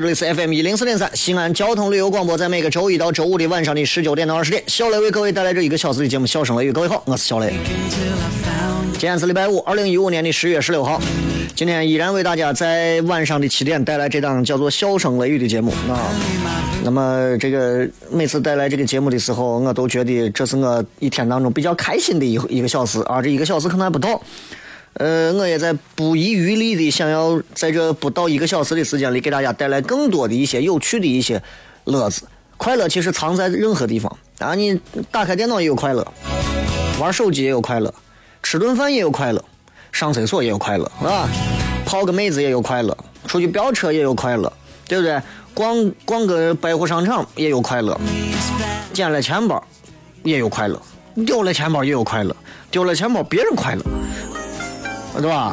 这里是 FM 一零四点三西安交通旅游广播，在每个周一到周五的晚上的十九点到二十点，小雷为各位带来这一个小时的节目《笑声雷雨》。各位好，我是小雷。今天是礼拜五，二零一五年的十月十六号。今天依然为大家在晚上的七点带来这档叫做《笑声雷雨》的节目啊。那么这个每次带来这个节目的时候，我都觉得这是我一天当中比较开心的一一个小时啊。这一个小时可能还不到。呃，我也在不遗余力的想要在这不到一个小时的时间里，给大家带来更多的一些有趣的一些乐子。快乐其实藏在任何地方啊！你打开电脑也有快乐，玩手机也有快乐，吃顿饭也有快乐，上厕所也有快乐，啊，泡个妹子也有快乐，出去飙车也有快乐，对不对？逛逛个百货商场也有快乐，捡了钱包也有快乐，丢了钱包也有快乐，丢了钱包别人快乐。对吧？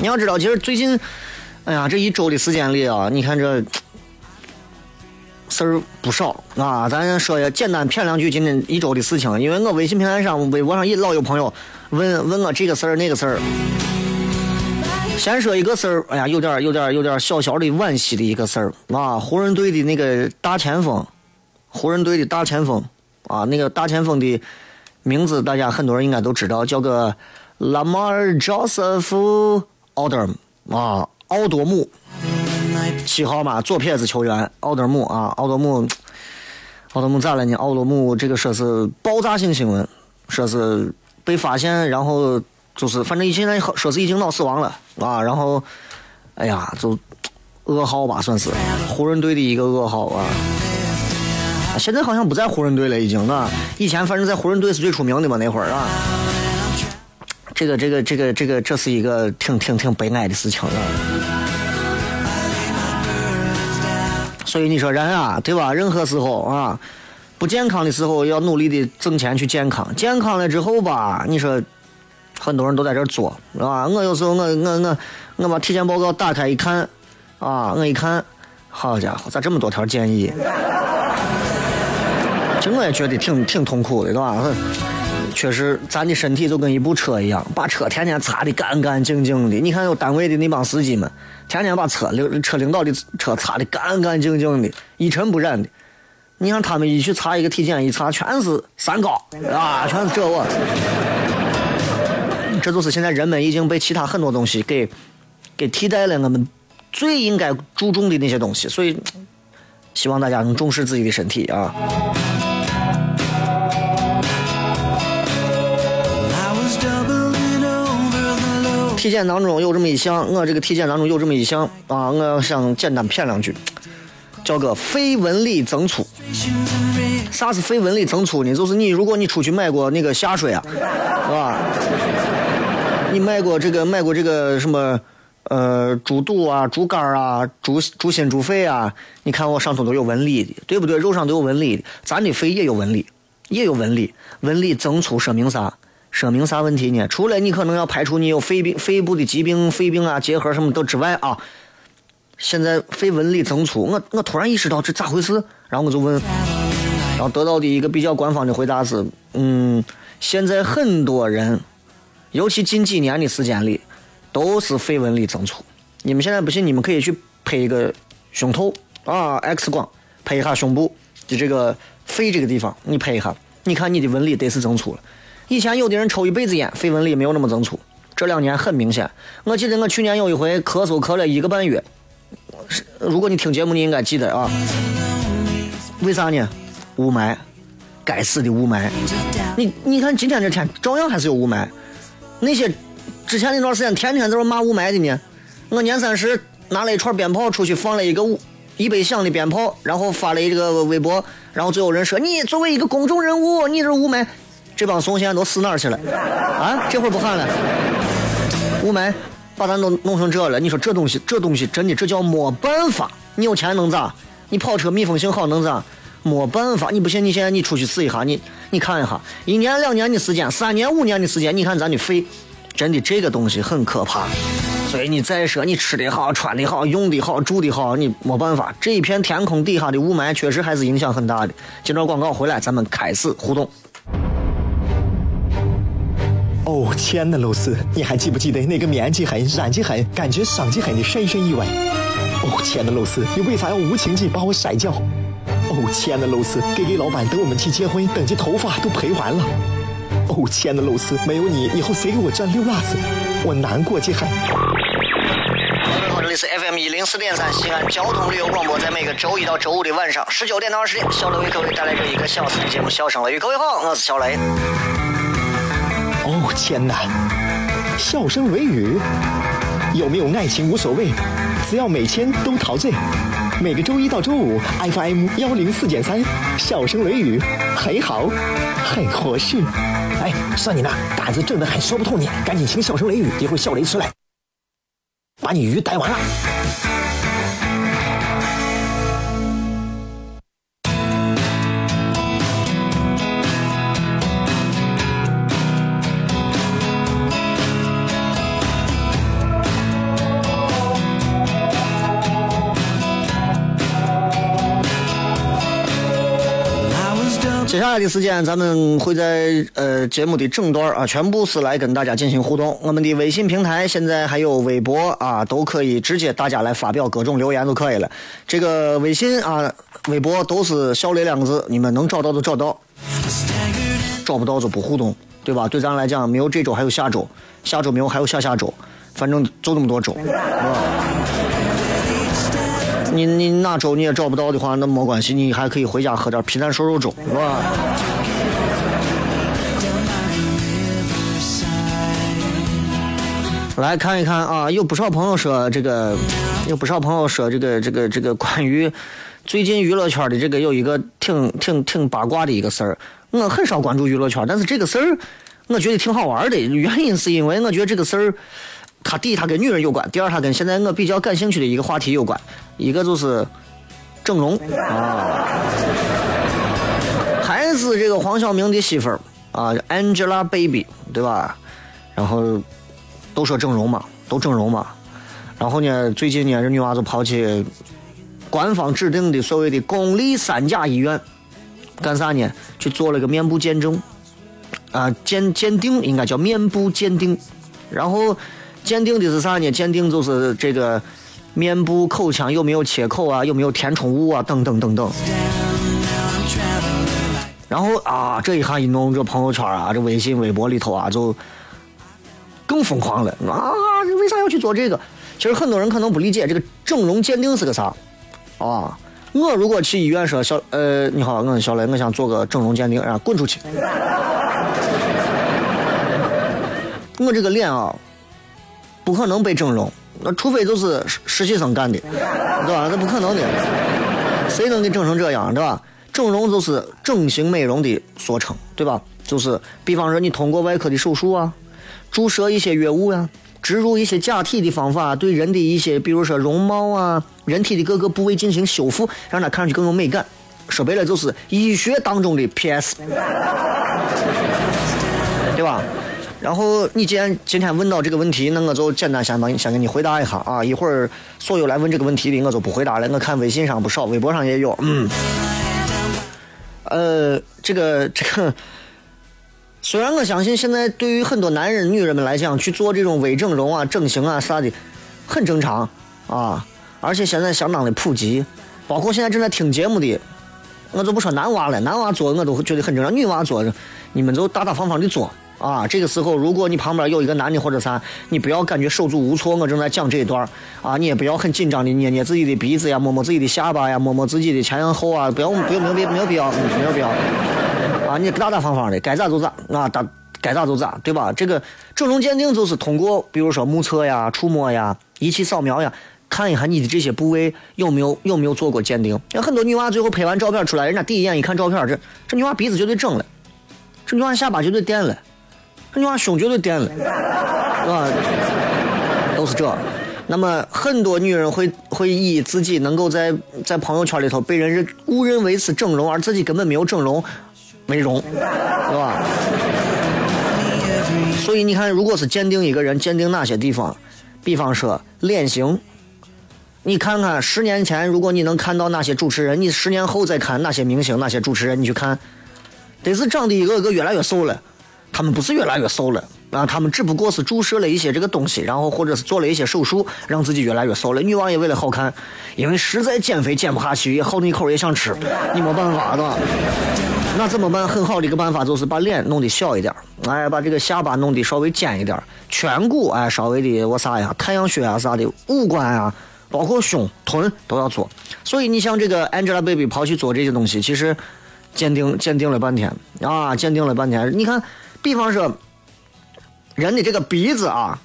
你要知道，其实最近，哎呀，这一周的时间里啊，你看这事儿不少啊。咱说也简单谝两句今天一周的事情，因为我微信平台上、微博上也老有朋友问问我这个事儿那个事儿。先说一个事儿，哎呀，有点儿有点儿有点儿小小的惋惜的一个事儿啊！湖人队的那个大前锋，湖人队的大前锋啊，那个大前锋的名字大家很多人应该都知道，叫个拉马尔·乔瑟夫·奥德姆啊，奥多姆，七号嘛，左撇子球员，奥德姆啊，奥多姆，奥多姆咋了呢？奥多姆这个说是爆炸性新闻，说是被发现，然后。就是，反正现在说是已经脑死亡了啊，然后，哎呀，就噩耗吧，算是湖人队的一个噩耗啊。现在好像不在湖人队了，已经啊。以前反正在湖人队是最出名的嘛，那会儿啊。这个这个这个这个，这是一个挺挺挺悲哀的事情啊。所以你说人啊，对吧？任何时候啊，不健康的时候要努力的挣钱去健康，健康了之后吧，你说。很多人都在这做，是吧？我有时候我我我我把体检报告打开一看，啊，我一看，好家伙，咋这么多条建议？其实我也觉得挺挺痛苦的，对吧？确实，咱的身体就跟一部车一样，把车天天擦的干干净净的。你看有单位的那帮司机们，天天把车领车领导的车擦的干干净净的，一尘不染的。你看他们一去查一个体检，一查全是三高，啊，全是这我。这就是现在人们已经被其他很多东西给给替代了，我们最应该注重的那些东西，所以希望大家能重视自己的身体啊。体检当中有这么一项，我这个体检当中有这么一项啊，我想简单谝两句，叫个肺纹理增粗。啥是肺纹理增粗呢？就是你如果你出去买过那个下水啊，是吧？卖过这个买过这个什么，呃，猪肚啊、猪肝啊、猪猪心、猪肺啊？你看我上头都有纹理的，对不对？肉上都有纹理的，咱的肺也有纹理，也有纹理。纹理增粗说明啥？说明啥问题呢？除了你可能要排除你有肺病、肺部的疾病、肺病啊、结核什么都之外啊，现在肺纹理增粗，我我突然意识到这咋回事，然后我就问，然后得到的一个比较官方的回答是，嗯，现在很多人，尤其近几年的时间里，都是肺纹理增粗。你们现在不信，你们可以去拍一个胸透啊，X 光拍一下胸部的这个肺这个地方，你拍一下，你看你的纹理得是增粗了。以前有的人抽一辈子烟，肺纹理没有那么增粗。这两年很明显。我记得我去年有一回咳嗽咳了一个半月。如果你听节目，你应该记得啊。为啥呢？雾霾，该死的雾霾。你你看今天这天照样还是有雾霾。那些之前那段时间天天在这骂雾霾的呢。我年三十拿了一串鞭炮出去放了一个一百响的鞭炮，然后发了一个微博，然后就有人说你作为一个公众人物，你这雾霾。这帮怂现在都死哪儿去了？啊，这会儿不喊了？雾霾把咱都弄成这了，你说这东西，这东西真的这叫没办法。你有钱能咋？你跑车密封性好能咋？没办法。你不信？你现在你出去试一下，你你看一下，一年两年的时间，三年五年的时间，你看咱的肺，真的这个东西很可怕。所以你再说你吃的好，穿的好，用的好，住的好，你没办法。这一片天空底下的雾霾确实还是影响很大的。接着广告回来，咱们开始互动。哦，亲爱的露丝，你还记不记得那个面积狠、染技狠、感觉伤及狠的深深意外？哦，亲爱的露丝，你为啥要无情地把我甩掉？哦，亲爱的露丝给给老板等我们去结婚，等这头发都赔完了。哦，亲爱的露丝，没有你，以后谁给我赚溜辣子？我难过极狠。各位好，这里是 FM 一零四点三西安交通旅游广播，在每个周一到周五的晚上十九点到二十点，小雷为各位带来这一个小时的节目《笑声雷雨》。各位好，我是小雷。哦天哪！笑声雷雨，有没有爱情无所谓，只要每天都陶醉。每个周一到周五，FM 幺零四点三，笑声雷雨很好，很合适。哎，算你那胆子正的很，说不透你，赶紧请笑声雷雨，一会儿笑雷出来，把你鱼逮完了。下来的时间，咱们会在呃节目的整段啊，全部是来跟大家进行互动。我们的微信平台现在还有微博啊，都可以直接大家来发表各种留言就可以了。这个微信啊、微博都是“小雷”两个字，你们能找到就找到，找不到就不互动，对吧？对咱来讲，没有这周还有下周，下周没有还有下下周，反正就这么多周，是吧？你你哪周你也找不到的话，那没关系，你还可以回家喝点皮蛋瘦肉粥，是吧？来看一看啊，有不少朋友说这个，有不少朋友说这个这个这个关于最近娱乐圈的这个有一个挺挺挺八卦的一个事儿。我很少关注娱乐圈，但是这个事儿我觉得挺好玩的，原因是因为我觉得这个事儿。他第一，他跟女人有关；第二，他跟现在我比较感兴趣的一个话题有关。一个就是整容啊，还是这个黄晓明的媳妇儿啊，Angelababy，对吧？然后都说整容嘛，都整容嘛。然后呢，最近呢，这女娃就跑去官方指定的所谓的公立三甲医院干啥呢？去做了个面部鉴证啊，鉴鉴定应该叫面部鉴定，然后。鉴定的是啥呢？鉴定就是这个面部口腔有没有切口啊，有没有填充物啊，等等等等。然后啊，这一下一弄，这朋友圈啊，这微信、微博里头啊，就更疯狂了啊！为啥要去做这个？其实很多人可能不理解这个整容鉴定是个啥啊。我如果去医院说小呃，你好，我是小雷，我想做个整容鉴定，然后滚出去。我这个脸啊。不可能被整容，那除非就是实习生干的，对吧？那不可能的，谁能给整成这样，对吧？整容就是整形美容的俗称，对吧？就是比方说你通过外科的手术啊，注射一些药物呀，植入一些假体的方法，对人的一些，比如说容貌啊，人体的各个部位进行修复，让它看上去更有美感。说白了就是医学当中的 PS，对吧？然后你既然今天问到这个问题，那我就简单先帮你先给你回答一下啊。一会儿所有来问这个问题的，我就不回答了。我看微信上不少，微博上也有。嗯，呃，这个这个，虽然我相信现在对于很多男人、女人们来讲，去做这种微整容啊、整形啊啥的，很正常啊，而且现在相当的普及。包括现在正在听节目的，我就不说男娃了，男娃做我都觉得很正常，女娃做，你们就大大方方的做。啊，这个时候如果你旁边有一个男的或者啥，你不要感觉手足无措。我正在讲这一段啊，你也不要很紧张的捏捏自己的鼻子呀，摸摸自己的下巴呀，摸摸自己的前后啊，不要不要没有必没有必要没有必要。啊，你大大方方的，该咋就咋啊，大该咋就咋，对吧？这个整容鉴定就是通过，比如说目测呀、触摸呀、仪器扫描呀，看一下你的这些部位有没有有没有做过鉴定。有很多女娃最后拍完照片出来，人家第一眼一看照片，这这女娃鼻子绝对整了，这女娃下巴绝对垫了。你娃胸绝对垫了，啊，都是这。那么很多女人会会以自己能够在在朋友圈里头被人认误认为是整容，而自己根本没有整容为荣，是吧？所以你看，如果是鉴定一个人，鉴定哪些地方？比方说脸型，你看看十年前，如果你能看到哪些主持人，你十年后再看哪些明星、哪些主持人，你去看，得是长得一个个越来越瘦了。他们不是越来越瘦了啊，他们只不过是注射了一些这个东西，然后或者是做了一些手术，让自己越来越瘦了。女王也为了好看，因为实在减肥减不下去，也好你口也想吃，你没办法的。那怎么办？很好的一个办法就是把脸弄得小一点，哎，把这个下巴弄得稍微尖一点，颧骨哎稍微的我啥呀，太阳穴啊啥的，五官啊，包括胸臀都要做。所以你像这个 Angelababy 跑去做这些东西，其实鉴定鉴定了半天啊，鉴定了半天，你看。比方说，人的这个鼻子啊，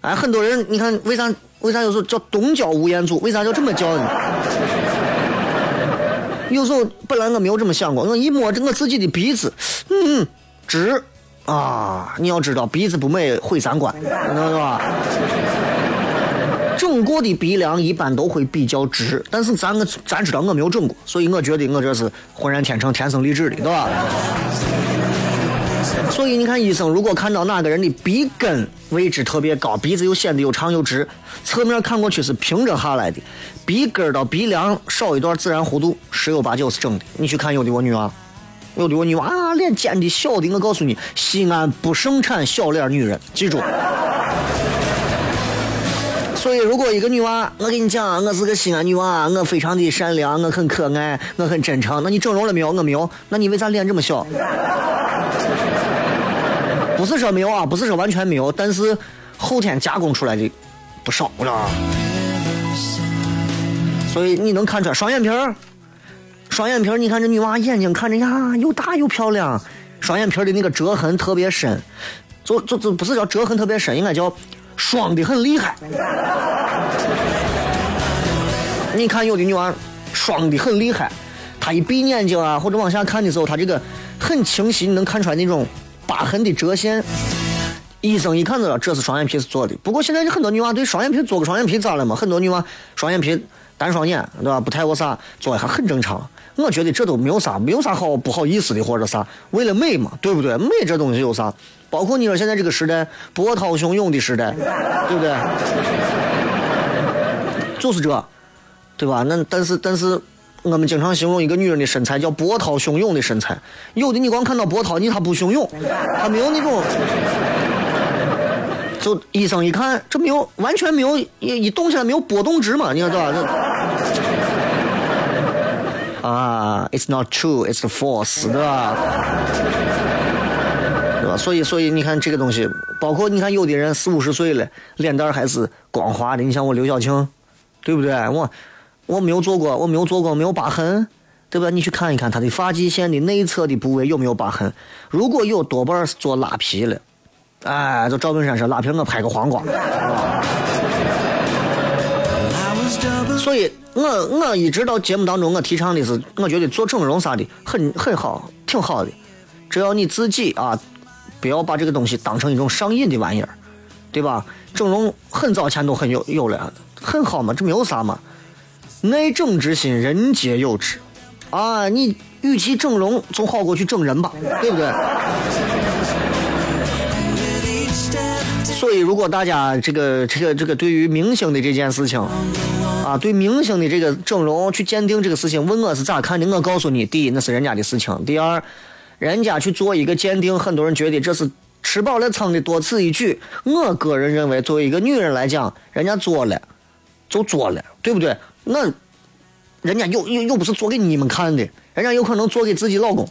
哎，很多人你看，为啥为啥有时候叫东郊吴彦祖？为啥叫这么叫呢？有时候本来我没有这么想过，我一摸着我自己的鼻子，嗯，直啊！你要知道，鼻子不美毁三观，知道吧？整过的鼻梁一般都会比较直，但是咱我咱知道我没有整过，所以我觉得我这是浑然天成、天生丽质的，对吧？所以你看，医生如果看到哪个人的鼻根位置特别高，鼻子又显得又长又直，侧面看过去是平着下来的，鼻根到鼻梁少一段自然弧度，十有八九是整的。你去看有的我女娃，有的我女娃啊，脸尖的小的，我告诉你，西安不盛产小脸女人，记住。所以，如果一个女娃，我跟你讲，我是个西安女娃，我非常的善良，我很可爱，我很真诚，那你整容了没有？我没有，那你为啥脸这么小？不是说没有啊，不是说完全没有，但是后天加工出来的不少，知道吧？所以你能看出来双眼皮儿，双眼皮儿，你看这女娃眼睛看着呀又大又漂亮，双眼皮儿的那个折痕特别深，就就就不是叫折痕特别深，应该叫双的很厉害。你看有的女娃双的很厉害，她一闭眼睛啊或者往下看的时候，她这个很清晰，你能看出来那种。疤痕的折线，医生一看就知道这是双眼皮是做的。不过现在很多女娃对双眼皮做个双眼皮咋了嘛？很多女娃双眼皮单双眼，对吧？不太我啥，做一下很正常。我觉得这都没有啥，没有啥好不好意思的或者啥，为了美嘛，对不对？美这东西有啥？包括你说现在这个时代波涛汹涌的时代，对不对？就是这，对吧？那但是但是。我们经常形容一个女人的身材叫波涛汹涌的身材，有的你光看到波涛，你她不汹涌，她没有那种，就医生一看，这没有完全没有一一动起来没有波动值嘛，你看对吧？啊，it's not true, it's false，对吧？对吧？所以所以你看这个东西，包括你看有的人四五十岁了，脸蛋还是光滑的，你像我刘晓庆，对不对？我。我没有做过，我没有做过，没有疤痕，对吧？你去看一看他的发际线的内侧的部位有没有疤痕，如果有，多半是做拉皮了。哎，就赵本山说拉皮，我拍个黄瓜。所以，我我一直到节目当中，我提倡的是，我觉得做整容啥的很很好，挺好的，只要你自己啊，不要把这个东西当成一种上瘾的玩意儿，对吧？整容很早前都很有有了，很好嘛，这没有啥嘛。爱整之心，人皆有之，啊！你与其整容，总好过去整人吧，对不对？所以，如果大家这个这个这个对于明星的这件事情啊，对明星的这个整容去鉴定这个事情，问我是咋看的？我告诉你，第一，那是人家的事情；第二，人家去做一个鉴定，很多人觉得这是吃饱了撑的多此一举。我个人认为，作为一个女人来讲，人家做了就做了，对不对？那人家又又又不是做给你们看的，人家有可能做给自己老公。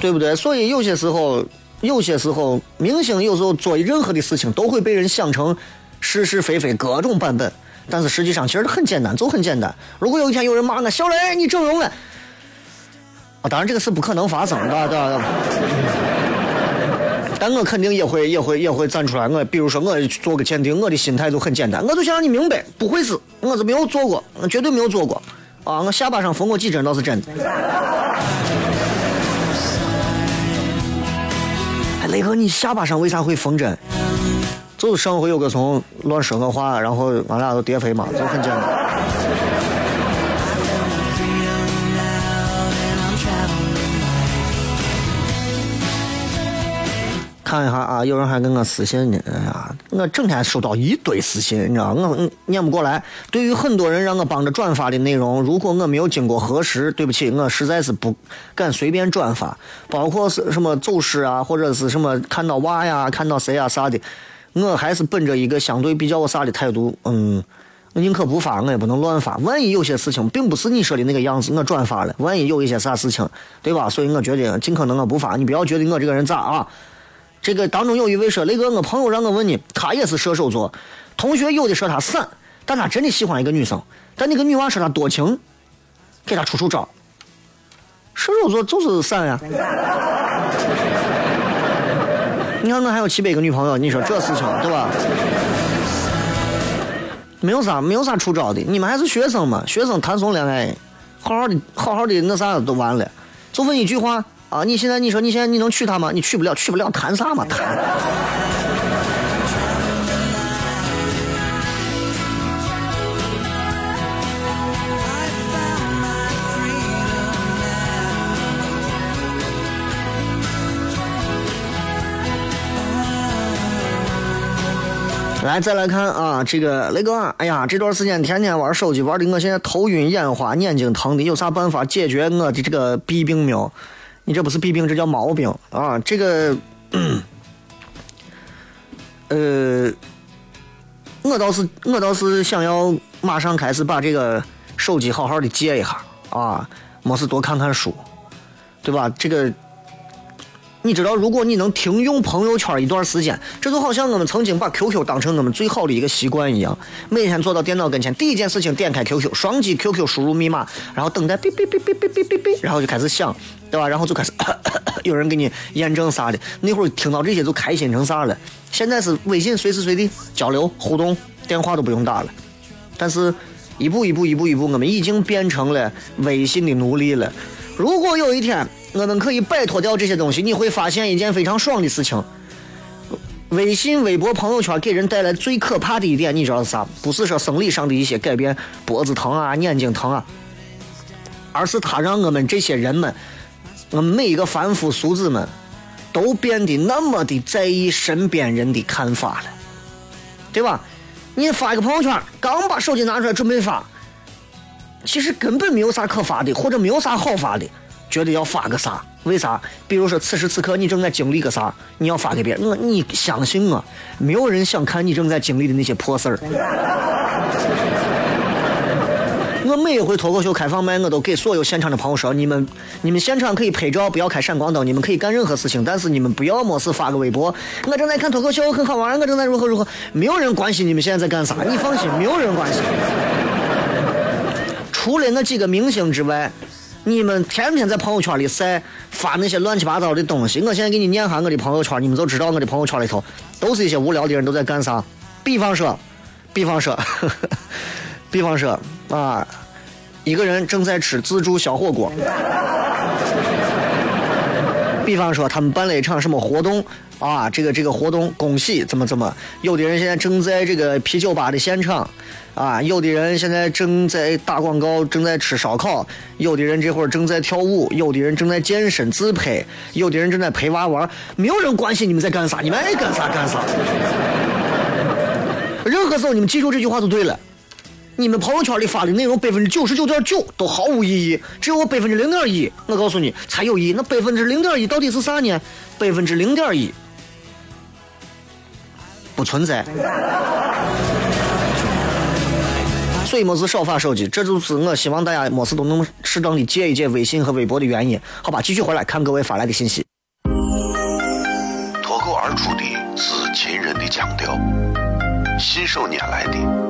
对不对？所以有些时候，有些时候，明星有时候做任何的事情都会被人想成是是非非各种版本，但是实际上其实很简单，就很简单。如果有一天有人骂我小雷你整容了，啊，当然这个是不可能发生的，对吧？但我肯定也会也会也会站出来。我比如说我做个鉴定，我的心态就很简单，我就想让你明白，不会是，我是没有做过，我绝对没有做过。啊，我下巴上缝过几针倒是真的。雷哥，你下巴上为啥会缝针？就是上回有个从乱说个话，然后俺俩都跌飞嘛，就很简单。看一下啊，有人还跟我私信呢。哎呀，我整天收到一堆私信，你知道，我念不过来。对于很多人让我帮着转发的内容，如果我没有经过核实，对不起，我实在是不敢随便转发。包括是什么走失啊，或者是什么看到娃呀、看到谁呀啥的，我还是本着一个相对比较啥的态度。嗯，我宁可不发，我也不能乱发。万一有些事情并不是你说的那个样子，我转发了，万一有一些啥事情，对吧？所以我觉得尽可能我不发。你不要觉得我这个人咋啊？这个当中有一位说：“雷哥，我朋友让我问你，他也是射手座。同学有的说他散，但他真的喜欢一个女生。但那个女娃说他多情，给他出出招。射手座就是散呀。你看我还有七百个女朋友，你说这事情对吧？没有啥，没有啥出招的。你们还是学生嘛，学生谈什么恋爱？好好的，好好的那啥都完了，就问一句话。”啊！你现在你说你现在你能娶她吗？你娶不了，娶不了，谈啥嘛谈？来，再来看啊，这个雷哥，哎呀，这段时间天天玩手机，玩的我现在头晕眼花，眼睛疼的，有啥办法解决我的这个弊病没有？你这不是弊病，这叫毛病啊！这个，呃，我倒是我倒是想要马上开始把这个手机好好的戒一下啊，没事多看看书，对吧？这个。你知道，如果你能停用朋友圈一段时间，这就好像我们曾经把 QQ 当成我们最好的一个习惯一样，每天坐到电脑跟前，第一件事情点开 QQ，双击 QQ，输入密码，然后等待，哔哔哔哔哔哔哔，然后就开始响，对吧？然后就开始 有人给你验证啥的，那会儿听到这些就开心成啥了。现在是微信随时随地交流互动，电话都不用打了。但是，一步一步一步一步，我们已经变成了微信的奴隶了。如果有一天，我们可以摆脱掉这些东西，你会发现一件非常爽的事情。微信、微博、朋友圈给人带来最可怕的一点，你知道是啥？不是说生理上的一些改变，脖子疼啊、眼睛疼啊，而是它让我们这些人们，我们每一个凡夫俗子们，都变得那么的在意身边人的看法了，对吧？你发一个朋友圈，刚把手机拿出来准备发，其实根本没有啥可发的，或者没有啥好发的。觉得要发个啥？为啥？比如说此时此刻你正在经历个啥？你要发给别人？我你相信我，没有人想看你正在经历的那些破事儿。我每一回脱口秀开放麦，我都给所有现场的朋友说：你们你们现场可以拍照，不要开闪光灯，你们可以干任何事情，但是你们不要没事发个微博。我正在看脱口秀，很好玩。我正在如何如何，没有人关心你们现在在干啥。你放心，没有人关心。除了那几个明星之外。你们天天在朋友圈里晒发那些乱七八糟的东西，我现在给你念下我的朋友圈，你们就知道我的朋友圈里头都是一些无聊的人都在干啥。比方说，比方说，比方说啊，一个人正在吃自助小火锅。比方说他们办了一场什么活动？啊，这个这个活动恭喜怎么怎么，有的人现在正在这个啤酒吧的现场。啊，有的人现在正在打广告，正在吃烧烤，有的人这会儿正在跳舞，有的人正在健身自拍，有的人正在陪娃玩，没有人关心你们在干啥，你们爱干啥干啥。任何时候你们记住这句话就对了。你们朋友圈里发的内容百分之九十九点九都毫无意义，只有百分之零点一，我告诉你才有意义。那百分之零点一到底是啥呢？百分之零点一不存在。所以没事少发手机，这就是我希望大家没事都能适当的戒一戒微信和微博的原因。好吧，继续回来看各位发来的信息。脱口而出的是秦人的腔调，信手拈来的。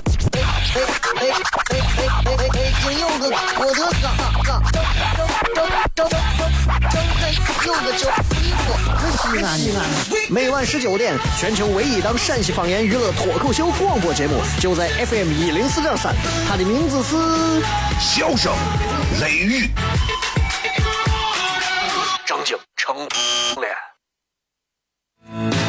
每晚十九点，全球唯一档陕西方言娱乐脱口秀广播节目，就在 FM 一零四点三。它的名字是《笑声雷雨》，张景成脸。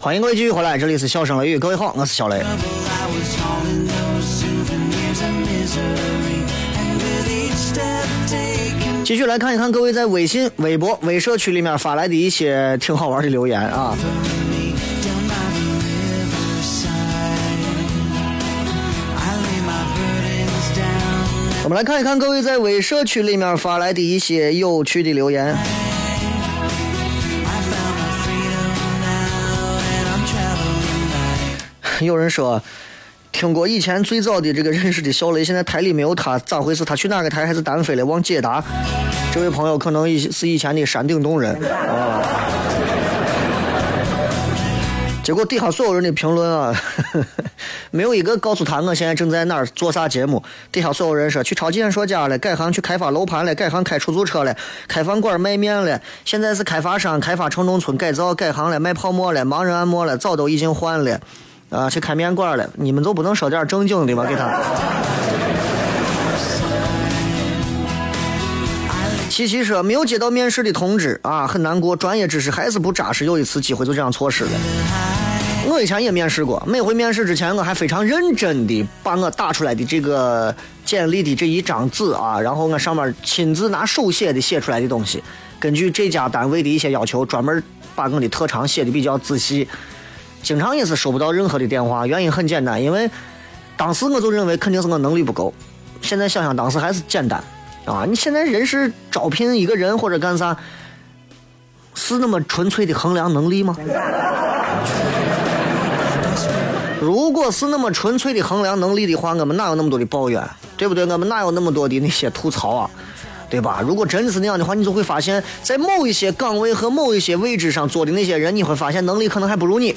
欢迎各位继续回来，这里是笑声雷雨，各位好，我是小雷。继续来看一看各位在微信、微博、微社区里面发来的一些挺好玩的留言啊。我们来看一看各位在微社区里面发来的一些有趣的留言。有人说，听过以前最早的这个认识的小雷，现在台里没有他，咋回事？他去哪个台还是单飞了？忘解答。这位朋友可能以是以前的山顶洞人啊。结果底下所有人的评论啊，没有一个告诉他我现在正在哪儿做啥节目。底下所有人说去超级演说家了，改行去开发楼盘了，改行开出租车了，开饭馆卖面了，现在是开发商，开发城中村改造改行了，卖泡沫了，盲人按摩了，早都已经换了。啊，去开面馆了，你们就不能说点正经的吗？给他。七七说没有接到面试的通知啊，很难过，专业知识还是不扎实，有一次机会就这样错失了。我以前也面试过，每回面试之前我还非常认真的把我打出来的这个简历的这一张纸啊，然后我上面亲自拿手写的写出来的东西，根据这家单位的一些要求，专门把我的特长写的比较仔细。经常也是收不到任何的电话，原因很简单，因为当时我就认为肯定是我能力不够。现在想想，当时还是简单啊！你现在人事招聘一个人或者干啥，是那么纯粹的衡量能力吗？如果是那么纯粹的衡量能力的话，我们哪有那么多的抱怨，对不对？我们哪有那么多的那些吐槽啊，对吧？如果真的是那样的话，你就会发现，在某一些岗位和某一些位置上做的那些人，你会发现能力可能还不如你。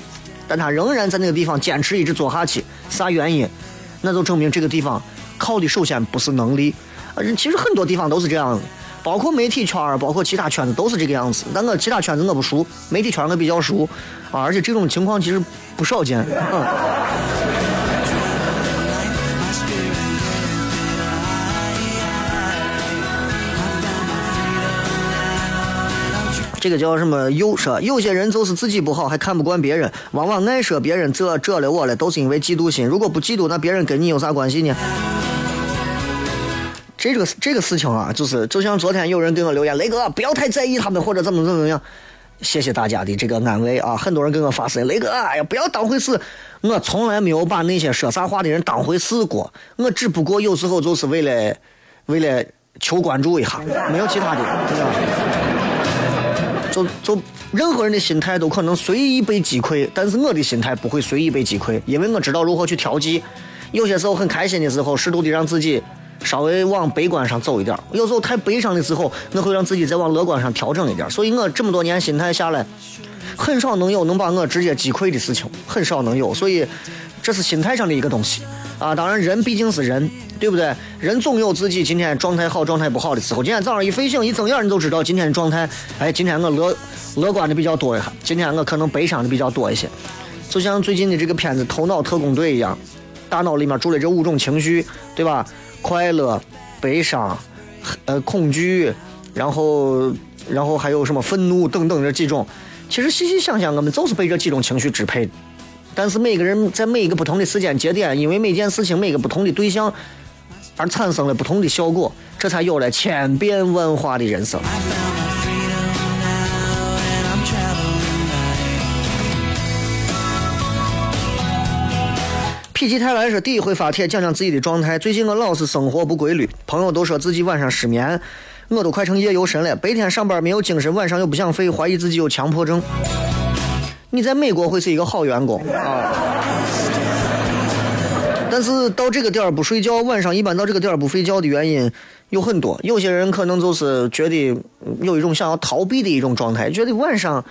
但他仍然在那个地方坚持一直做下去，啥原因？那就证明这个地方靠的首先不是能力，呃，其实很多地方都是这样，包括媒体圈包括其他圈子都是这个样子。但我其他圈子我不熟，媒体圈我比较熟，啊，而且这种情况其实不少见。这个叫什么？有说有些人就是自己不好，还看不惯别人，往往爱说别人这这了我了，都是因为嫉妒心。如果不嫉妒，那别人跟你有啥关系呢？这个这个事情啊，就是就像昨天有人给我留言，雷哥不要太在意他们或者怎么怎么样。谢谢大家的这个安慰啊！很多人给我发私信，雷哥，哎呀，不要当回事。我从来没有把那些说啥话的人当回事过。我只不过有时候就是为了为了求关注一下，没有其他的，对吧？就就任何人的心态都可能随意被击溃，但是我的心态不会随意被击溃，因为我知道如何去调剂。有些时候很开心的时候，适度的让自己稍微往悲观上走一点；有时候太悲伤的时候，我会让自己再往乐观上调整一点。所以我这么多年心态下来，很少能有能把我直接击溃的事情，很少能有。所以这是心态上的一个东西啊。当然，人毕竟是人，对不对？人总有自己今天状态好、状态不好的时候。今天早上一睡醒一睁眼，你就知道今天的状态。哎，今天我乐乐观的比较多一些，今天我可能悲伤的比较多一些。就像最近的这个片子《头脑特工队》一样。大脑里面住了这五种情绪，对吧？快乐、悲伤、呃恐惧，然后然后还有什么愤怒等等这几种。其实细细想想，我们就是被这几种情绪支配。但是每个人在每一个不同的时间节点，因为每件事情、每个不同的对象，而产生了不同的效果，这才有了千变万化的人生。否极泰来说，第一回发帖讲讲自己的状态。最近我老是生活不规律，朋友都说自己晚上失眠，我都快成夜游神了。白天上班没有精神，晚上又不想睡，怀疑自己有强迫症。你在美国会是一个好员工啊，但是到这个点儿不睡觉，晚上一般到这个点儿不睡觉的原因有很多。有些人可能就是觉得有一种想要逃避的一种状态，觉得晚上，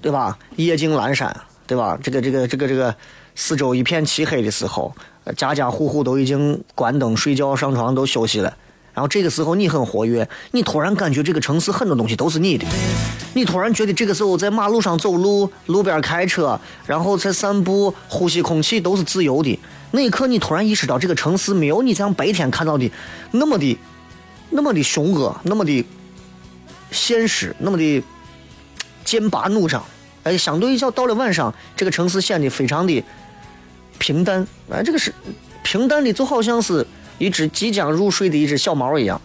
对吧？夜静阑珊，对吧？这个这个这个这个。四周一片漆黑的时候，家家户户都已经关灯睡觉上床都休息了。然后这个时候你很活跃，你突然感觉这个城市很多东西都是你的。你突然觉得这个时候在马路上走路、路边开车，然后在散步、呼吸空气都是自由的。那一刻你突然意识到这个城市没有你像白天看到的那么的、那么的凶恶、那么的现实、那么的剑拔弩张。哎，相对一较到了晚上，这个城市显得非常的。平淡，哎，这个是平淡的，就好像是一只即将入睡的一只小猫一样。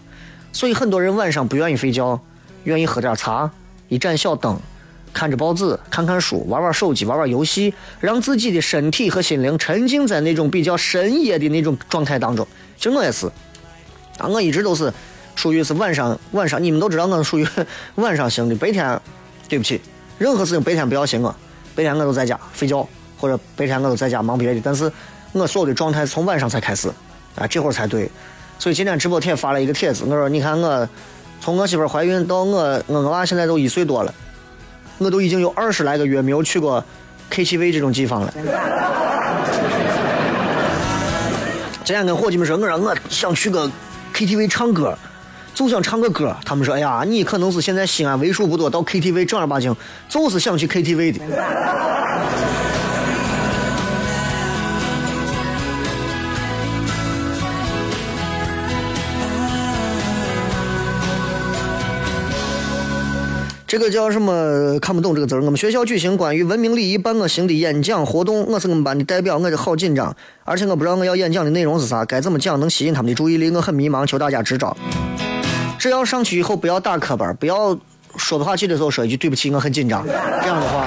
所以很多人晚上不愿意睡觉，愿意喝点茶，一盏小灯，看着报纸，看看书，玩玩手机，玩玩游戏，让自己的身体和心灵沉浸在那种比较深夜的那种状态当中。其实我也是，啊，我一直都是属于是晚上晚上，你们都知道我是属于 晚上型的。白天，对不起，任何事情白天不要寻我，白天我都在家睡觉。或者白天我都在家忙别的，但是我所有的状态从晚上才开始，啊，这会儿才对。所以今天直播帖发了一个帖子，我说你看我从我媳妇怀孕到我我我娃现在都一岁多了，我都已经有二十来个月没有去过 KTV 这种地方了。今天跟伙计们说，我说我想去个 KTV 唱歌，就想唱个歌。他们说，哎呀，你可能是现在西安为数不多到 KTV 正儿八经就是想去 KTV 的。这个叫什么？看不懂这个字儿。我们学校举行关于文明礼仪办我行的演讲活动，我是我们班的代表，我就好紧张，而且我不知道我要演讲的内容是啥，该怎么讲能吸引他们的注意力，我很迷茫，求大家支招。只要上去以后不要打磕巴，不要说不下去的时候说一句对不起，我很紧张。这样的话，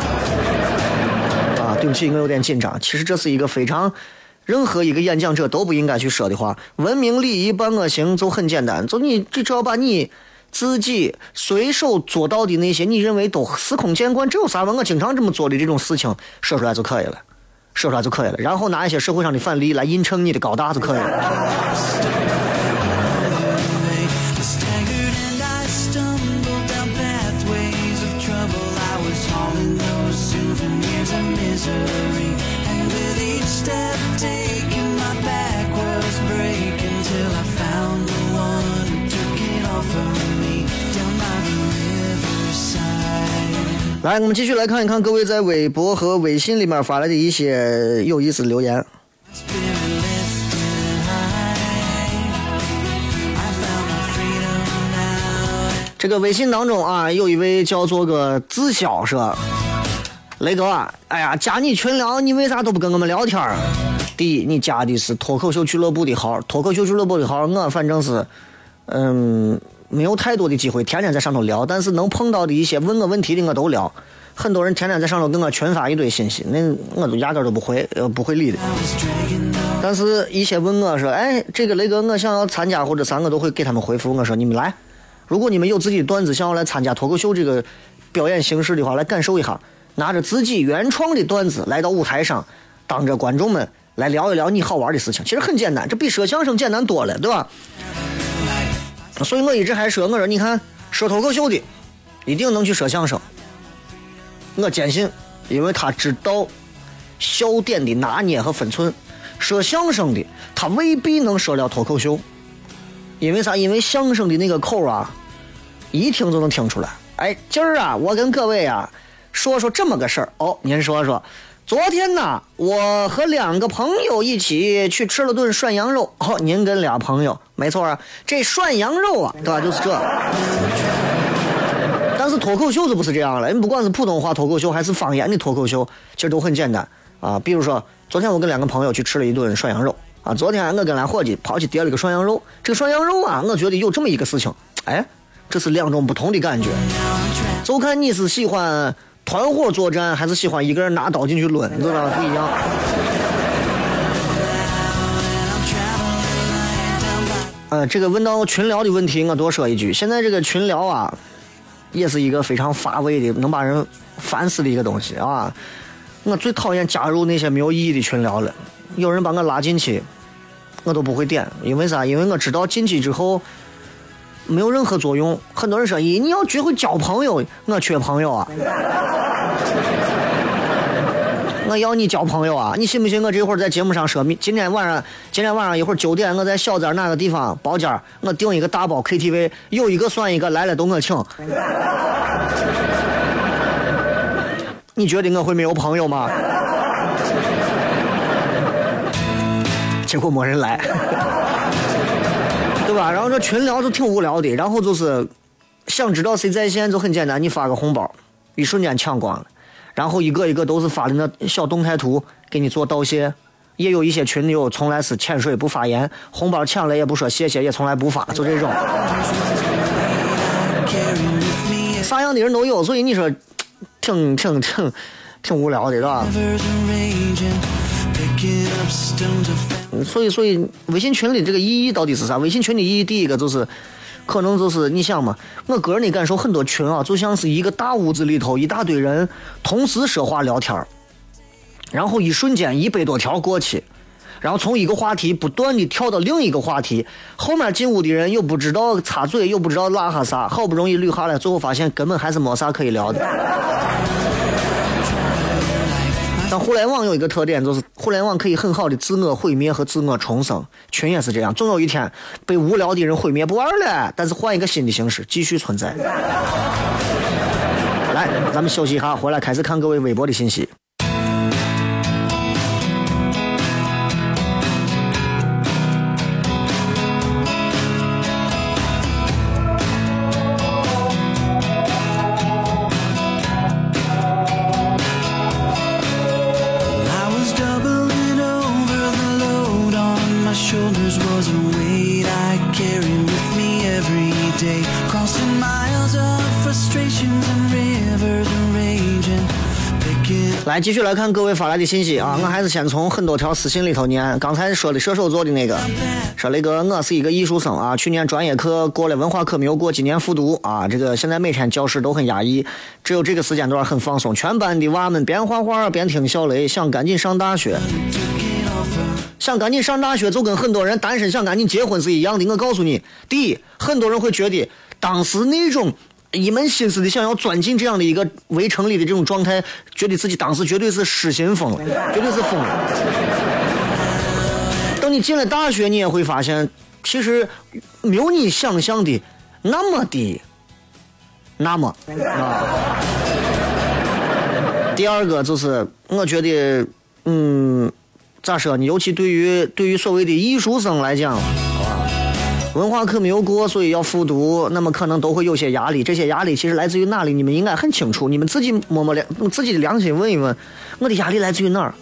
啊，对不起，我有点紧张。其实这是一个非常，任何一个演讲者都不应该去说的话。文明礼仪办我行就很简单，就你只要把你。自己随手做到的那些，你认为都司空见惯，这有啥嘛？我经常这么做的这种事情，说出来就可以了，说出来就可以了。然后拿一些社会上的范例来印衬你的高大就可以了。来，我们继续来看一看各位在微博和微信里面发来的一些有意思的留言。这个微信当中啊，有一位叫做个自销说：“雷哥，哎呀，加你群聊，你为啥都不跟我们聊天第一，你加的是脱口秀俱乐部的号，脱口秀俱乐部的号，我反正是，嗯。”没有太多的机会，天天在上头聊，但是能碰到的一些问我问题的我都聊。很多人天天在上头跟我群发一堆信息，那我都压根都不回，呃，不会理的。但是，一些问我说：“哎，这个雷哥，我想要参加或者啥，我都会给他们回复。我说你们来，如果你们有自己的段子想要来参加脱口秀这个表演形式的话，来感受一下，拿着自己原创的段子来到舞台上，当着观众们来聊一聊你好玩的事情。其实很简单，这比说相声简单多了，对吧？所以我一直还说，我说你看说脱口秀的，一定能去说相声。我坚信，因为他知道笑点的拿捏和分寸。说相声的，他未必能说了脱口秀，因为啥？因为相声的那个口啊，一听就能听出来。哎，今儿啊，我跟各位啊说说这么个事儿。哦，您说说，昨天呢，我和两个朋友一起去吃了顿涮羊肉。哦，您跟俩朋友，没错啊，这涮羊肉啊，对吧？就是这。但是脱口秀就不是这样了，你不管是普通话脱口秀还是方言的脱口秀，其实都很简单啊。比如说。昨天我跟两个朋友去吃了一顿涮羊肉啊！昨天我跟俩伙计跑去点了个涮羊肉。这个涮羊肉啊，我觉得有这么一个事情，哎，这是两种不同的感觉，就看你是喜欢团伙作战，还是喜欢一个人拿刀进去抡，知道吧？不一样。呃，这个问到群聊的问题，我多说一句，现在这个群聊啊，也是一个非常乏味的，能把人烦死的一个东西啊。我最讨厌加入那些没有意义的群聊了。有人把我拉进去，我都不会点，因为啥？因为我知道进去之后没有任何作用。很多人说：“咦，你要学会交朋友。”我缺朋友啊！我要你交朋友啊！你信不信？我这会儿在节目上说，明今天晚上，今天晚上一会儿九点，我在小寨哪个地方包间我订一个大包 KTV，有一个算一个，来了都我请。你觉得我会没有朋友吗？结果没人来，对吧？然后这群聊就挺无聊的，然后就是想知道谁在线就很简单，你发个红包，一瞬间抢光了。然后一个一个都是发的那小动态图，给你做道谢。也有一些群友从来是潜水不发言，红包抢了也不说谢谢，也从来不发，就这种。啥样的人都有，所以你说。挺挺挺挺无聊的，是吧？所以所以微信群里这个意义到底是啥？微信群的意义，第一个就是，可能就是你想嘛，我个人的感受，很多群啊，就像是一个大屋子里头一大堆人同时说话聊天然后一瞬间一百多条过去，然后从一个话题不断的跳到另一个话题，后面进屋的人又不知道插嘴，又不知道拉下啥，好不容易捋下来，最后发现根本还是没啥可以聊的。但互联网有一个特点，就是互联网可以很好的自我毁灭和自我重生，群也是这样，总有一天被无聊的人毁灭不玩了，但是换一个新的形式继续存在。来，咱们休息一下，回来开始看各位微博的信息。来继续来看各位发来的信息啊！我还是先从很多条私信里头念。刚才说的射手座的那个，说那个我是一个艺术生啊，去年专业课过了，文化课没有过，今年复读啊。这个现在每天教室都很压抑，只有这个时间段很放松。全班的娃们边画画边听小雷，想赶紧上大学，想赶紧上大学就跟很多人单身想赶紧结婚是一样的。我告诉你，第一，很多人会觉得当时那种。一门心思的想要钻进这样的一个围城里的这种状态，觉得自己当时绝对是失心疯了，绝对是疯了。等你进了大学，你也会发现，其实没有你想象的那么的那么啊。第二个就是，我觉得，嗯，咋说呢？尤其对于对于所谓的艺术生来讲。文化课没有过，所以要复读，那么可能都会有些压力。这些压力其实来自于哪里？你们应该很清楚。你们自己摸摸良，自己的良心问一问，我的压力来自于哪儿？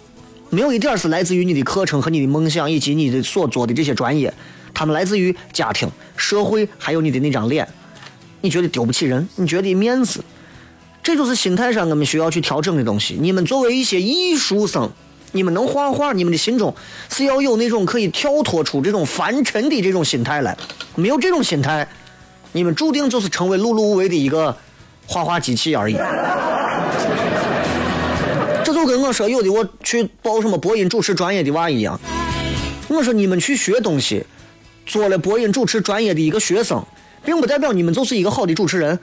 没有一点是来自于你的课程和你的梦想以及你的所做的这些专业，他们来自于家庭、社会，还有你的那张脸。你觉得丢不起人？你觉得面子？这就是心态上我们需要去调整的东西。你们作为一些艺术生。你们能画画，你们的心中是要有那种可以跳脱出这种凡尘的这种心态来。没有这种心态，你们注定就是成为碌碌无为的一个画画机器而已。这就跟我说有的我去报什么播音主持专业的娃一样，我说你们去学东西，做了播音主持专业的一个学生，并不代表你们就是一个好的主持人。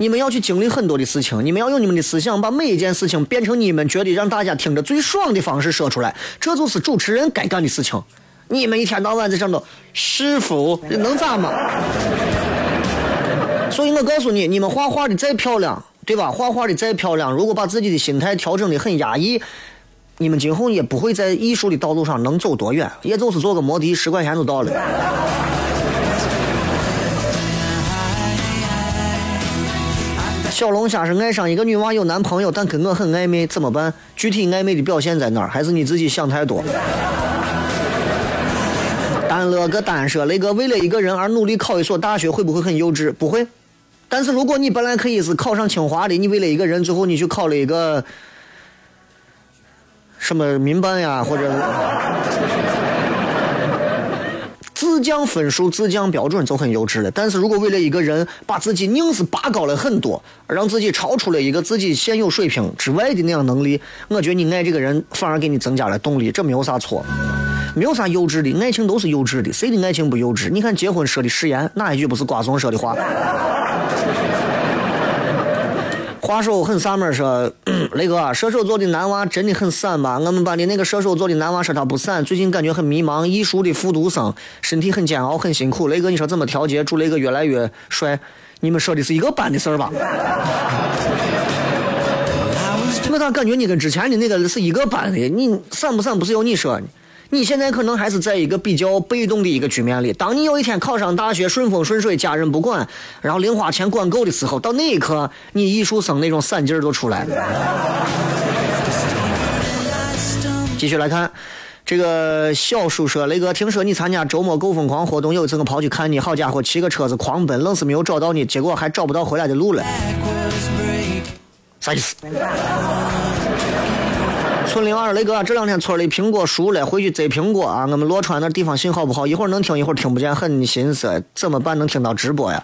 你们要去经历很多的事情，你们要用你们的思想把每一件事情变成你们觉得让大家听着最爽的方式说出来，这就是主持人该干的事情。你们一天到晚在上头，师傅能咋嘛？所以我告诉你，你们画画的再漂亮，对吧？画画的再漂亮，如果把自己的心态调整的很压抑，你们今后也不会在艺术的道路上能走多远，也就是坐个摩的十块钱就到了。小龙虾是爱上一个女娃有男朋友，但跟我很暧昧，怎么办？具体暧昧的表现在哪儿？还是你自己想太多？单了个单说，雷哥为了一个人而努力考一所大学，会不会很幼稚？不会。但是如果你本来可以是考上清华的，你为了一个人，最后你去考了一个什么民办呀，或者？自降分数、自降标准就很幼稚了。但是如果为了一个人把自己硬是拔高了很多，让自己超出了一个自己现有水平之外的那样能力，我觉得你爱这个人反而给你增加了动力，这没有啥错，没有啥幼稚的，爱情都是幼稚的，谁的爱情不幼稚？你看结婚说的誓言，哪一句不是瓜怂说的话？话说很飒门说，雷哥，射手座的男娃真的很散吧？我们班的那个射手座的男娃说他不散，最近感觉很迷茫。艺术的复读生，身体很煎熬，很辛苦。雷哥，你说怎么调节？祝雷哥越来越帅。你们说的是一个班的事儿吧？我咋感觉你跟之前的那个是一个班的？你散不散不是由你说。你现在可能还是在一个比较被动的一个局面里。当你有一天考上大学，顺风顺水，家人不管，然后零花钱管够的时候，到那一刻，你艺术生那种散劲儿就出来了。继续来看，这个小叔说：“雷哥，听说你参加周末够疯狂活动，有一次我跑去看你，好家伙，骑个车子狂奔，愣是没有找到你，结果还找不到回来的路了。啥意思？”村里娃雷哥，这两天村里苹果熟了，回去摘苹果啊！我们洛川那地方信号不好，一会儿能听，一会儿听不见，很心塞，怎么办？能听到直播呀？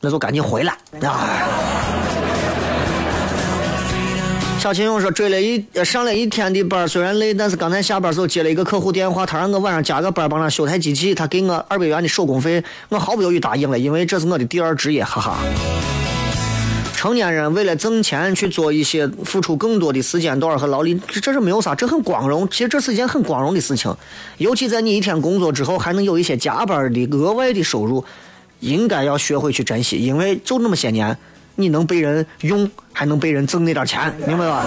那就赶紧回来啊！小秦勇说追了一上了一天的班，虽然累，但是刚才下班时候接了一个客户电话，他让我晚上加个班帮他修台机器，他给我二百元的手工费，我毫不犹豫答应了，因为这是我的第二职业，哈哈。成年人为了挣钱去做一些付出更多的时间段和劳力，这是没有啥，这很光荣。其实这是一件很光荣的事情，尤其在你一天工作之后还能有一些加班的额外的收入，应该要学会去珍惜，因为就那么些年，你能被人用，还能被人挣那点钱，明白吧？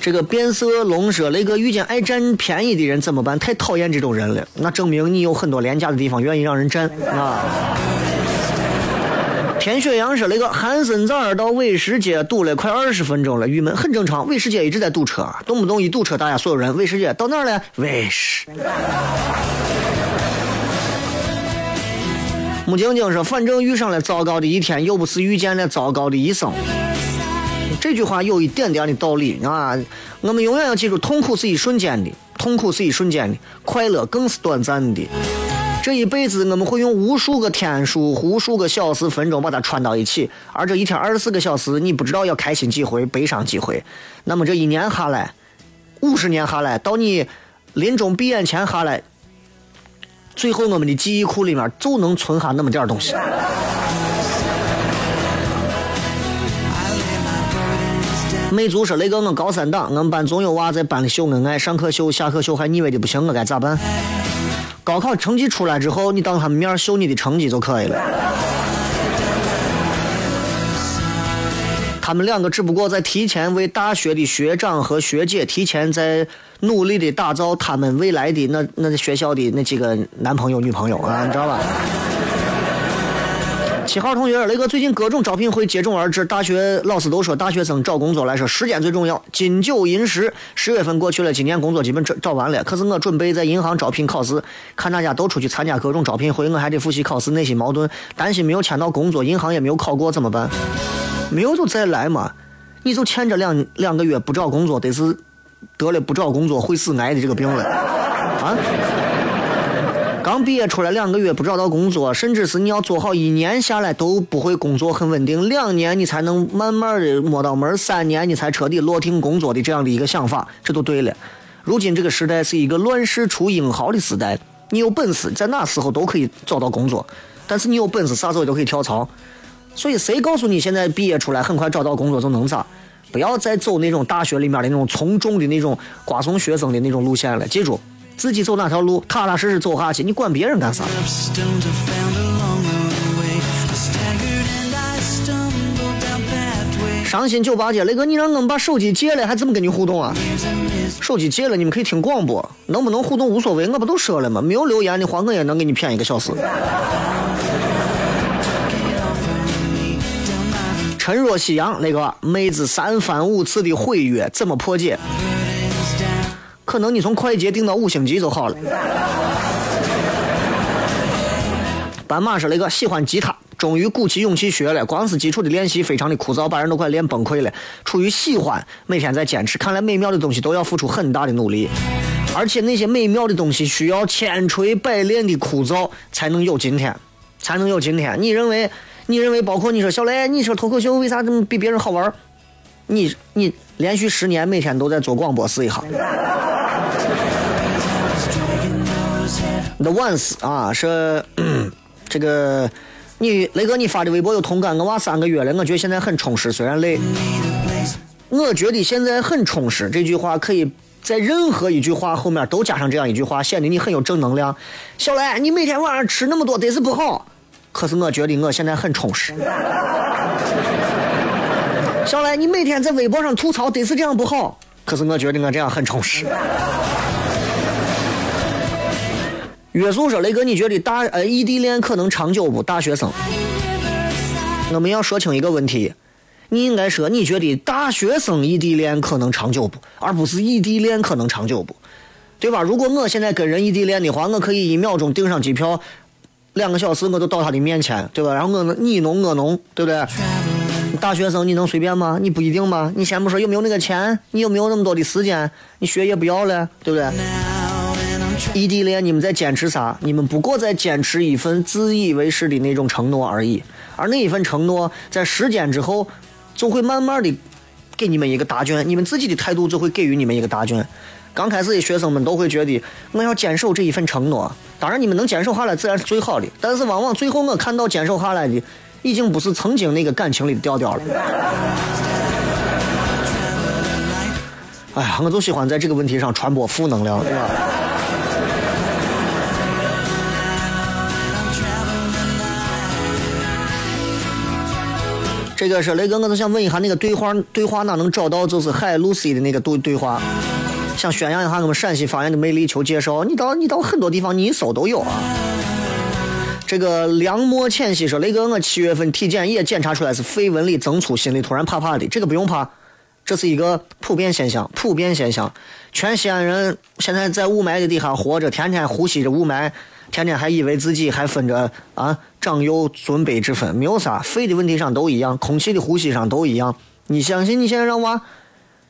这个变色龙说：“雷哥遇见爱占便宜的人怎么办？太讨厌这种人了。那证明你有很多廉价的地方愿意让人占啊。”田雪阳说：“那个汉森早上到伟世街堵了快二十分钟了，郁闷，很正常。伟世街一直在堵车，动不动一堵车，大家所有人伟世街到哪儿了？伟世。”木晶晶说：“反正遇上了糟糕的一天，又不是遇见了糟糕的一生。”这句话有一点点的道理啊！我们永远要记住，痛苦是一瞬间的，痛苦是一瞬间的，快乐更是短暂的。这一辈子，我们会用无数个天数、无数个小时、分钟把它串到一起，而这一天二十四个小时，你不知道要开心几回、悲伤几回。那么这一年下来，五十年下来，到你临终闭眼前下来，最后我们的记忆库里面就能存下那么点东西。魅族说：“雷哥，我高三党，我们班总有娃在班里秀恩爱，上课秀，下课秀，还腻歪的不行，我该咋办？”高考成绩出来之后，你当他们面秀你的成绩就可以了。他们两个只不过在提前为大学的学长和学姐提前在努力的打造他们未来的那那学校的那几个男朋友女朋友啊，你知道吧？七号同学，雷哥最近各种招聘会接踵而至，大学老师都说大学生找工作来说时间最重要，金九银十，十月份过去了，今年工作基本找找完了。可是我准备在银行招聘考试，看大家都出去参加各种招聘会，我还得复习考试，内心矛盾，担心没有签到工作，银行也没有考过怎么办？没有就再来嘛。你就欠着两两个月不找工作，得是得了不找工作会死癌的这个病了啊！刚毕业出来两个月不找到工作，甚至是你要做好一年下来都不会工作很稳定，两年你才能慢慢的摸到门，三年你才彻底落定工作的这样的一个想法，这都对了。如今这个时代是一个乱世出英豪的时代，你有本事在哪时候都可以找到工作，但是你有本事啥时候都可以跳槽。所以谁告诉你现在毕业出来很快找到工作就能咋？不要再走那种大学里面的那种从众的那种瓜怂学生的那种路线了，记住。自己走哪条路，踏踏实实走下去，你管别人干啥？伤心酒吧街，雷哥，你让我们把手机借了，还怎么跟你互动啊？手机借了，你们可以听广播，能不能互动无所谓，我不都说了吗？没有留言的话，我也能给你骗一个小时。沉若夕阳，那个妹子三番五次的毁约，怎么破解？可能你从快捷订到五星级就好了。斑马说：“那个喜欢吉他，终于鼓起勇气学了。光是基础的练习非常的枯燥，把人都快练崩溃了。出于喜欢，每天在坚持。看来美妙的东西都要付出很大的努力，而且那些美妙的东西需要千锤百炼的枯燥才能有今天，才能有今天。你认为？你认为？包括你说小雷，你说脱口秀为啥这么比别人好玩？你你连续十年每天都在做广播试一下。” The ones 啊，是 这个你雷哥，你发的微博有同感。我娃三个月了，我觉得现在很充实，虽然累。我觉得现在很充实，这句话可以在任何一句话后面都加上这样一句话，显得你很有正能量。小雷，你每天晚上吃那么多，得是不好。可是我觉得我现在很充实。小来，你每天在微博上吐槽，得是这样不好。可是我觉得我这样很充实。约束说：“雷哥，你觉得大呃异地恋可能长久不？大学生，我们要说清一个问题，你应该说你觉得大学生异地恋可能长久不，而不是异地恋可能长久不，对吧？如果我现在跟人异地恋的话，我可以一秒钟订上机票，两个小时我就到他的面前，对吧？然后我你侬我侬，对不对？大学生你能随便吗？你不一定吗？你先不说有没有那个钱，你有没有那么多的时间？你学业不要了，对不对？”异地恋，你们在坚持啥？你们不过在坚持一份自以为是的那种承诺而已。而那一份承诺，在时间之后，就会慢慢的给你们一个答卷。你们自己的态度就会给予你们一个答卷。刚开始的学生们都会觉得，我要坚守这一份承诺。当然，你们能坚守下来，自然是最好的。但是，往往最后我看到坚守下来的，已经不是曾经那个感情里的调调了。哎呀，我就喜欢在这个问题上传播负能量，对吧？这个是雷哥，我就想问一下，那个对话对话哪能找到？就是海露西的那个对对话，想宣扬一下我们陕西方言的魅力，求介绍。你到你到很多地方，你一搜都有啊。这个梁墨浅溪说，雷哥，我七月份体检也检查出来是肺纹理增粗，心里突然怕怕的。这个不用怕，这是一个普遍现象，普遍现象。全西安人现在在雾霾的底下活着，天天呼吸着雾霾。天天还以为自己还分着啊长幼尊卑之分，没有啥，肺的问题上都一样，空气的呼吸上都一样。你相信？你现在让娃，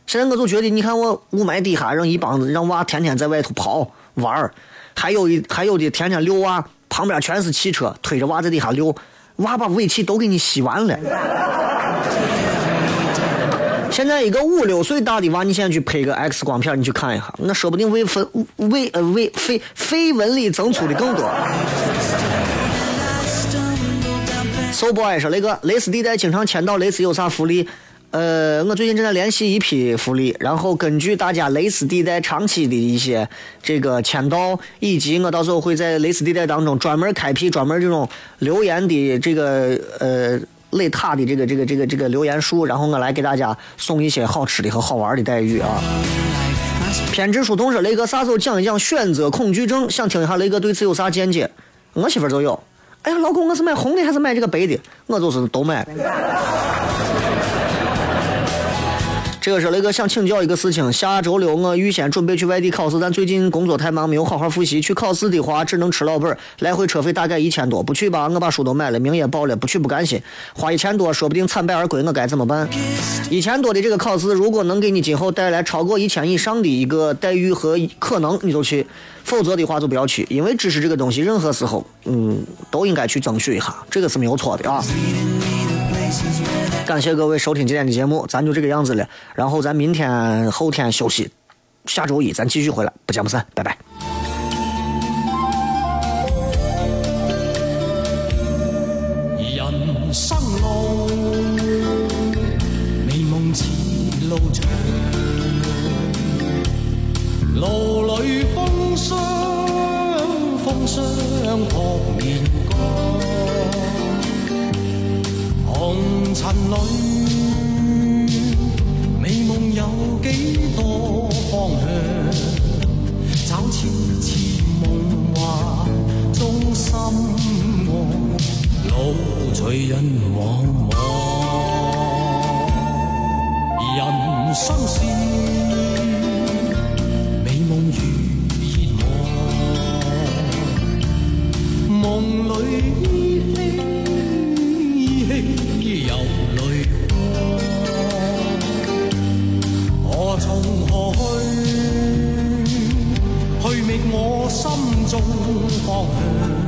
现在我就觉得，你看我雾霾底下让一帮子让娃天天在外头跑玩儿，还有一还有的天天遛娃，旁边全是汽车推着娃在底下溜，娃把尾气都给你吸完了。现在一个五六岁大的娃，你现在去拍个 X 光片，你去看一下，那说不定胃分胃呃胃肺肺纹理增粗的更多。So boy 说那个蕾丝地带经常签到蕾丝有啥福利？呃，我最近正在联系一批福利，然后根据大家蕾丝地带长期的一些这个签到，以及我到时候会在蕾丝地带当中专门开辟专门这种留言的这个呃。雷塔的这个这个这个这个留言数，然后我来给大家送一些好吃的和好玩的待遇啊。偏执书童说：“雷哥啥时候讲一讲选择恐惧症？想听一下雷哥对此有啥见解？”我媳妇就有。哎呀，老公，我是买红的还是买这个白的？我就是都买。这个是雷哥想请教一个事情，下周六我预先准备去外地考试，但最近工作太忙，没有好好复习。去考试的话，只能吃老本，来回车费大概一千多。不去吧，我把书都买了，名也报了；不去不甘心，花一千多，说不定惨败而归，我该怎么办？一千多的这个考试，如果能给你今后带来超过一千以上的一个待遇和可能，你就去；否则的话就不要去，因为知识这个东西，任何时候，嗯，都应该去争取一下，这个是没有错的啊。感谢各位收听今天的节目，咱就这个样子了。然后咱明天、后天休息，下周一咱继续回来，不见不散，拜拜。人生路，美梦似路长，路里风霜，风霜扑面尘里，美梦有几多方向？找次次梦幻中心爱。路随人茫茫，人生是美梦如热望，梦里依稀有泪光，何从何去？去觅我心中方向。